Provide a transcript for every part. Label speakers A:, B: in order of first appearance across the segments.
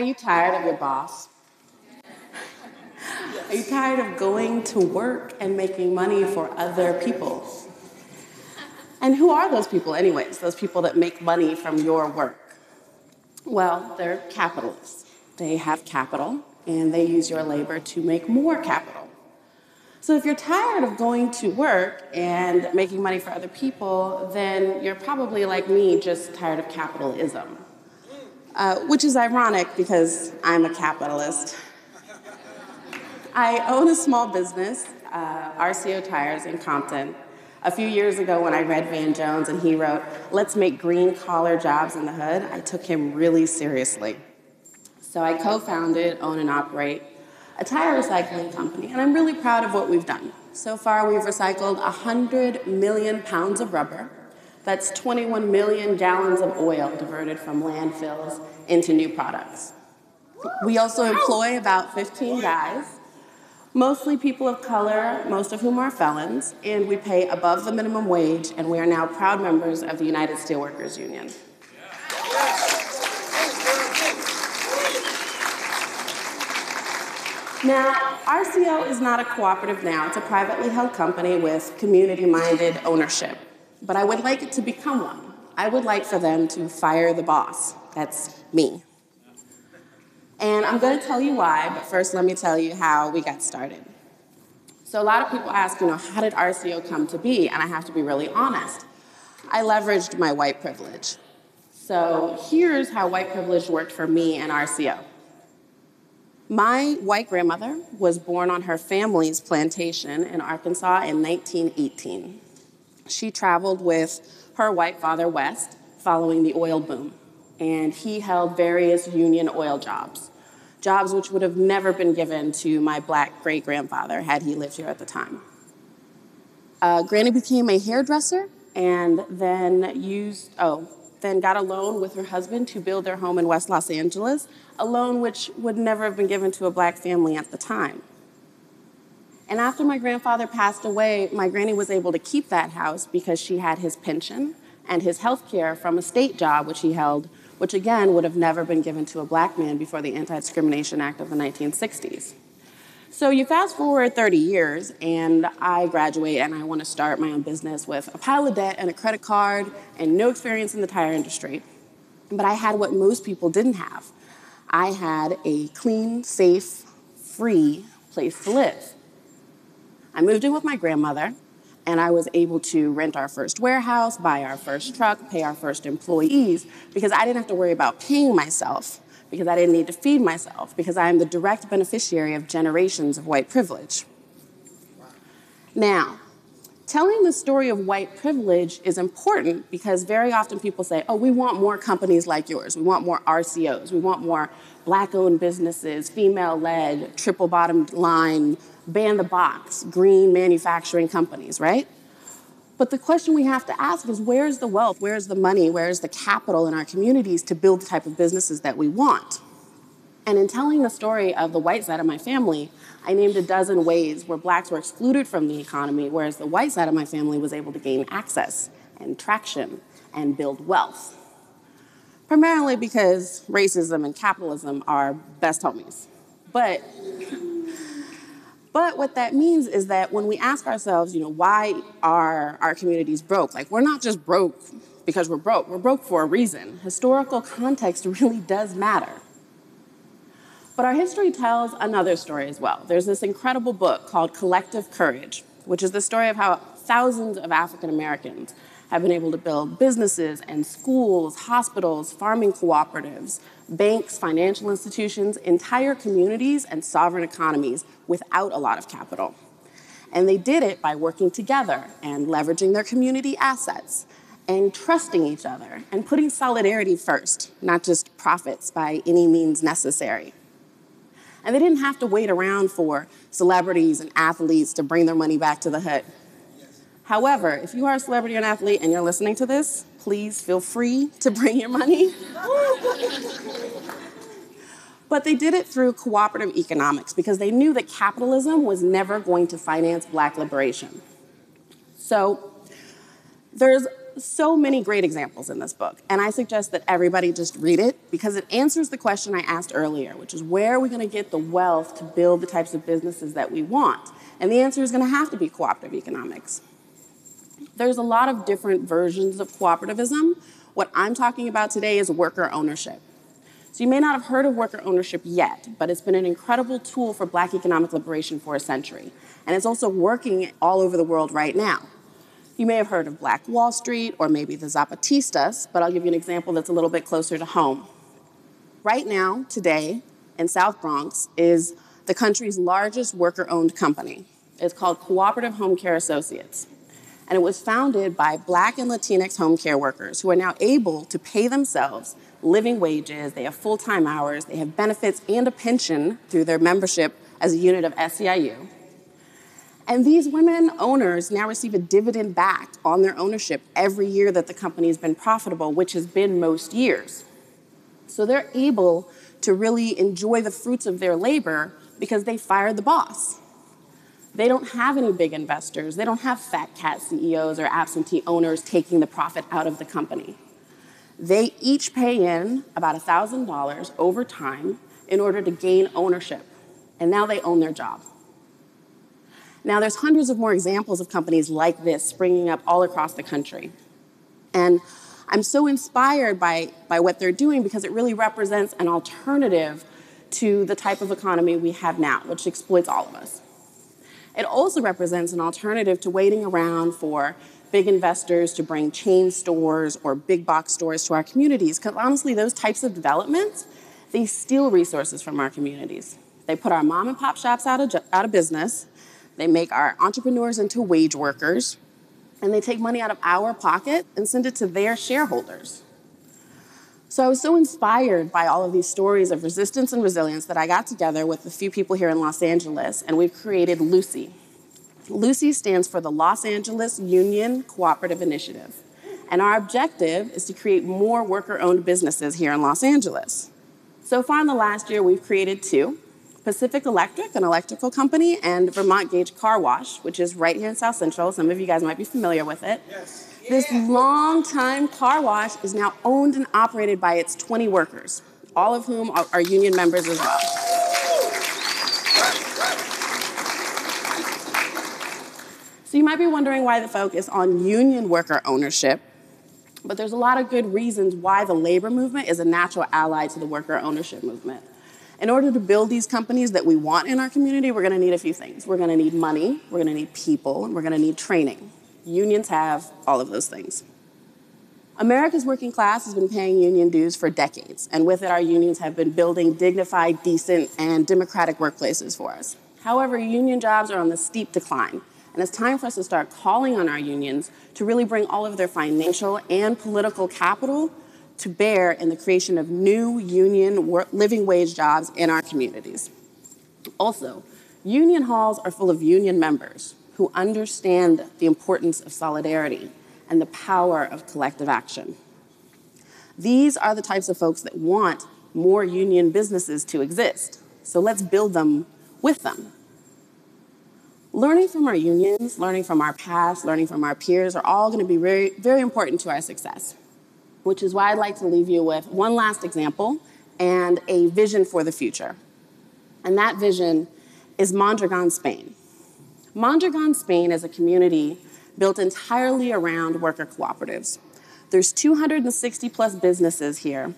A: Are you tired of your boss? Are you tired of going to work and making money for other people? And who are those people, anyways? Those people that make money from your work? Well, they're capitalists. They have capital and they use your labor to make more capital. So if you're tired of going to work and making money for other people, then you're probably like me, just tired of capitalism. Uh, which is ironic because I'm a capitalist. I own a small business, uh, RCO Tires in Compton. A few years ago, when I read Van Jones and he wrote, Let's make green collar jobs in the hood, I took him really seriously. So I co founded, own, and operate a tire recycling company, and I'm really proud of what we've done. So far, we've recycled 100 million pounds of rubber. That's 21 million gallons of oil diverted from landfills into new products. We also employ about 15 guys, mostly people of color, most of whom are felons, and we pay above the minimum wage, and we are now proud members of the United Steelworkers Union. Now, RCO is not a cooperative now. It's a privately held company with community minded ownership. But I would like it to become one. I would like for them to fire the boss. That's me. And I'm going to tell you why, but first let me tell you how we got started. So, a lot of people ask, you know, how did RCO come to be? And I have to be really honest. I leveraged my white privilege. So, here's how white privilege worked for me and RCO. My white grandmother was born on her family's plantation in Arkansas in 1918. She traveled with her white father west following the oil boom, and he held various union oil jobs, jobs which would have never been given to my black great grandfather had he lived here at the time. Uh, Granny became a hairdresser and then used, oh, then got a loan with her husband to build their home in West Los Angeles, a loan which would never have been given to a black family at the time. And after my grandfather passed away, my granny was able to keep that house because she had his pension and his health care from a state job which he held, which again would have never been given to a black man before the Anti Discrimination Act of the 1960s. So you fast forward 30 years, and I graduate and I want to start my own business with a pile of debt and a credit card and no experience in the tire industry. But I had what most people didn't have I had a clean, safe, free place to live. I moved in with my grandmother, and I was able to rent our first warehouse, buy our first truck, pay our first employees, because I didn't have to worry about paying myself because I didn't need to feed myself, because I am the direct beneficiary of generations of white privilege. Now, telling the story of white privilege is important because very often people say, oh, we want more companies like yours. We want more RCOs. We want more black owned businesses, female led, triple bottom line, ban the box, green manufacturing companies, right? But the question we have to ask is where's the wealth, where's the money, where's the capital in our communities to build the type of businesses that we want? And in telling the story of the white side of my family, I named a dozen ways where blacks were excluded from the economy, whereas the white side of my family was able to gain access and traction and build wealth. Primarily because racism and capitalism are best homies. But but what that means is that when we ask ourselves, you know, why are our communities broke? Like, we're not just broke because we're broke, we're broke for a reason. Historical context really does matter. But our history tells another story as well. There's this incredible book called Collective Courage, which is the story of how thousands of African Americans have been able to build businesses and schools, hospitals, farming cooperatives, banks, financial institutions, entire communities, and sovereign economies without a lot of capital. And they did it by working together and leveraging their community assets and trusting each other and putting solidarity first, not just profits by any means necessary. And they didn't have to wait around for celebrities and athletes to bring their money back to the hood. However, if you are a celebrity or an athlete and you're listening to this, please feel free to bring your money. but they did it through cooperative economics because they knew that capitalism was never going to finance black liberation. So there's so many great examples in this book, and I suggest that everybody just read it because it answers the question I asked earlier, which is where are we going to get the wealth to build the types of businesses that we want? And the answer is going to have to be cooperative economics. There's a lot of different versions of cooperativism. What I'm talking about today is worker ownership. So you may not have heard of worker ownership yet, but it's been an incredible tool for black economic liberation for a century. And it's also working all over the world right now. You may have heard of Black Wall Street or maybe the Zapatistas, but I'll give you an example that's a little bit closer to home. Right now, today, in South Bronx, is the country's largest worker owned company. It's called Cooperative Home Care Associates. And it was founded by Black and Latinx home care workers who are now able to pay themselves living wages, they have full time hours, they have benefits and a pension through their membership as a unit of SEIU. And these women owners now receive a dividend back on their ownership every year that the company has been profitable, which has been most years. So they're able to really enjoy the fruits of their labor because they fired the boss. They don't have any big investors. They don't have fat cat CEOs or absentee owners taking the profit out of the company. They each pay in about $1,000 over time in order to gain ownership. And now they own their job. Now, there's hundreds of more examples of companies like this springing up all across the country. And I'm so inspired by, by what they're doing because it really represents an alternative to the type of economy we have now, which exploits all of us. It also represents an alternative to waiting around for big investors to bring chain stores or big box stores to our communities. Because honestly, those types of developments, they steal resources from our communities. They put our mom and pop shops out of, out of business. They make our entrepreneurs into wage workers. And they take money out of our pocket and send it to their shareholders. So I was so inspired by all of these stories of resistance and resilience that I got together with a few people here in Los Angeles and we've created Lucy. Lucy stands for the Los Angeles Union Cooperative Initiative. And our objective is to create more worker owned businesses here in Los Angeles. So far in the last year, we've created two Pacific Electric, an electrical company, and Vermont Gage Car Wash, which is right here in South Central. Some of you guys might be familiar with it. Yes. This long-time car wash is now owned and operated by its 20 workers, all of whom are union members as well. So you might be wondering why the focus on union worker ownership, but there's a lot of good reasons why the labor movement is a natural ally to the worker ownership movement. In order to build these companies that we want in our community, we're to need a few things. We're to need money, we're to need people, and we're to need training. Unions have all of those things. America's working class has been paying union dues for decades, and with it, our unions have been building dignified, decent, and democratic workplaces for us. However, union jobs are on the steep decline, and it's time for us to start calling on our unions to really bring all of their financial and political capital to bear in the creation of new union living wage jobs in our communities. Also, union halls are full of union members who understand the importance of solidarity and the power of collective action. These are the types of folks that want more union businesses to exist. So let's build them with them. Learning from our unions, learning from our past, learning from our peers are all going to be very, very important to our success, which is why I'd like to leave you with one last example and a vision for the future. And that vision is Mondragon, Spain. Mondragon, Spain is a community built entirely around worker cooperatives. There's 260 plus businesses here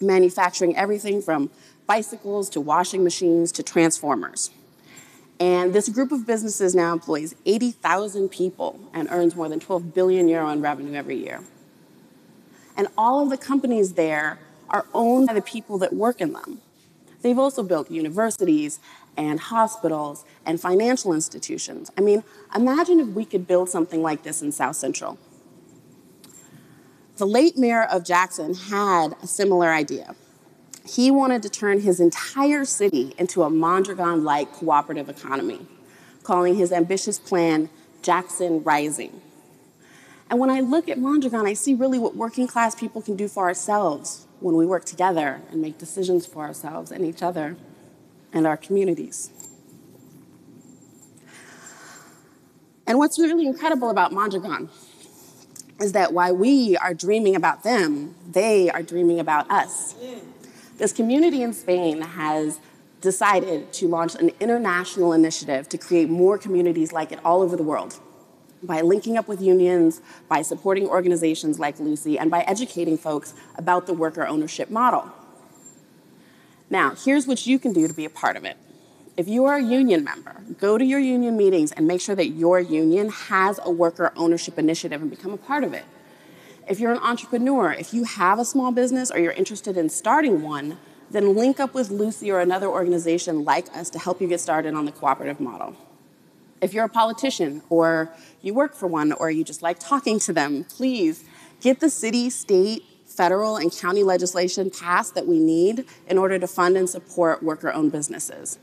A: manufacturing everything from bicycles to washing machines to transformers. And this group of businesses now employs 80,000 people and earns more than 12 billion euro in revenue every year. And all of the companies there are owned by the people that work in them. They've also built universities and hospitals and financial institutions. I mean, imagine if we could build something like this in South Central. The late mayor of Jackson had a similar idea. He wanted to turn his entire city into a Mondragon like cooperative economy, calling his ambitious plan Jackson Rising. And when I look at Mondragon, I see really what working class people can do for ourselves when we work together and make decisions for ourselves and each other and our communities. And what's really incredible about Mondragon is that while we are dreaming about them, they are dreaming about us. This community in Spain has decided to launch an international initiative to create more communities like it all over the world by linking up with unions, by supporting organizations like Lucy, and by educating folks about the worker ownership model. Now, here's what you can do to be a part of it. If you are a union member, go to your union meetings and make sure that your union has a worker ownership initiative and become a part of it. If you're an entrepreneur, if you have a small business or you're interested in starting one, then link up with Lucy or another organization like us to help you get started on the cooperative model. If you're a politician or you work for one or you just like talking to them, please get the city, state, federal, and county legislation passed that we need in order to fund and support worker owned businesses.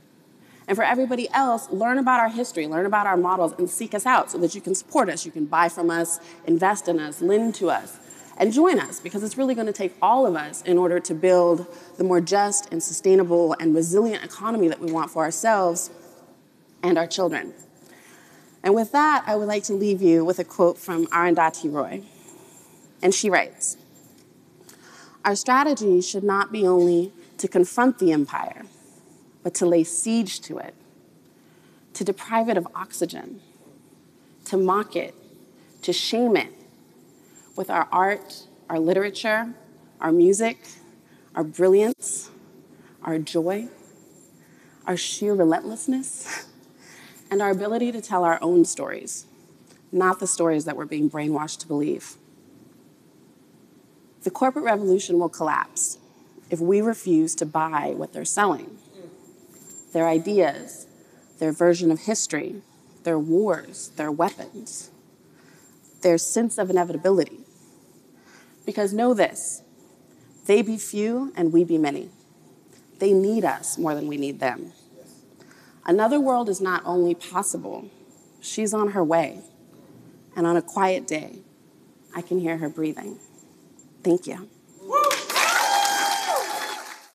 A: And for everybody else, learn about our history, learn about our models, and seek us out so that you can support us, you can buy from us, invest in us, lend to us, and join us because it's really going to take all of us in order to build the more just and sustainable and resilient economy that we want for ourselves and our children. And with that, I would like to leave you with a quote from Arundhati Roy. And she writes Our strategy should not be only to confront the empire, but to lay siege to it, to deprive it of oxygen, to mock it, to shame it with our art, our literature, our music, our brilliance, our joy, our sheer relentlessness and our ability to tell our own stories, not the stories that we're being brainwashed to believe. The corporate revolution will collapse if we refuse to buy what they're selling their ideas, their version of history, their wars, their weapons, their sense of inevitability. Because know this they be few and we be many. They need us more than we need them. Another world is not only possible, she's on her way. And on a quiet day, I can hear her breathing. Thank you.